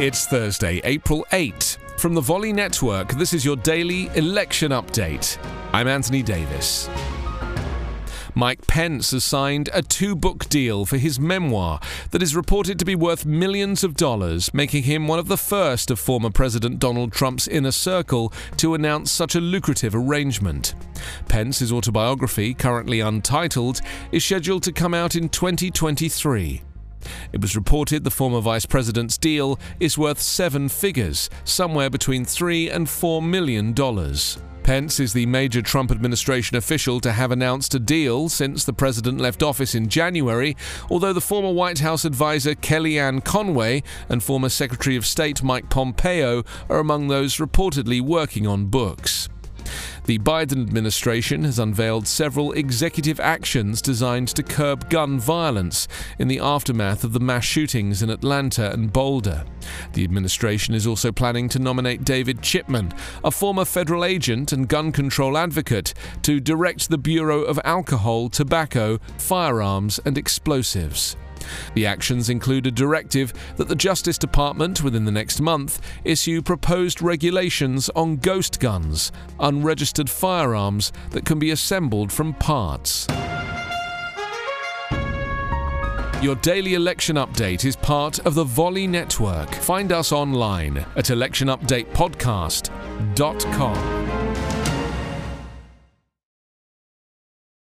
It's Thursday, April 8. From the Volley Network, this is your daily election update. I'm Anthony Davis. Mike Pence has signed a two book deal for his memoir that is reported to be worth millions of dollars, making him one of the first of former President Donald Trump's inner circle to announce such a lucrative arrangement. Pence's autobiography, currently untitled, is scheduled to come out in 2023. It was reported the former vice president's deal is worth seven figures, somewhere between three and four million dollars. Pence is the major Trump administration official to have announced a deal since the president left office in January, although the former White House advisor Kellyanne Conway and former Secretary of State Mike Pompeo are among those reportedly working on books. The Biden administration has unveiled several executive actions designed to curb gun violence in the aftermath of the mass shootings in Atlanta and Boulder. The administration is also planning to nominate David Chipman, a former federal agent and gun control advocate, to direct the Bureau of Alcohol, Tobacco, Firearms, and Explosives. The actions include a directive that the Justice Department, within the next month, issue proposed regulations on ghost guns, unregistered firearms that can be assembled from parts. Your daily election update is part of the Volley Network. Find us online at electionupdatepodcast.com.